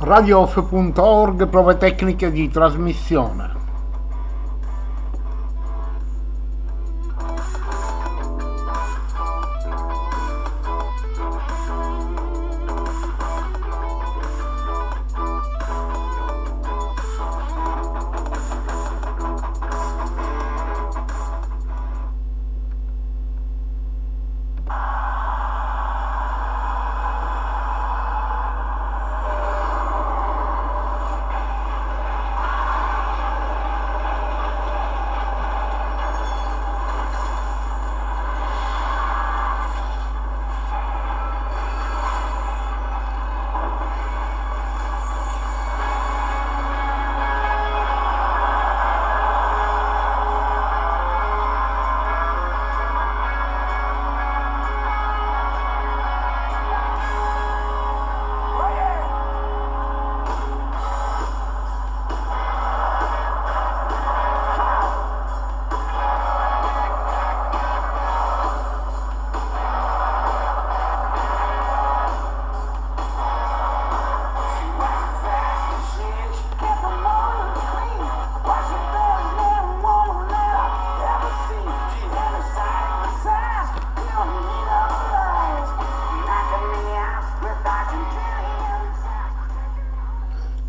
radiooff.org prove tecniche di trasmissione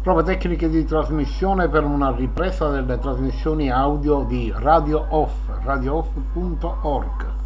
prove tecniche di trasmissione per una ripresa delle trasmissioni audio di Radio Off, radiooff.org.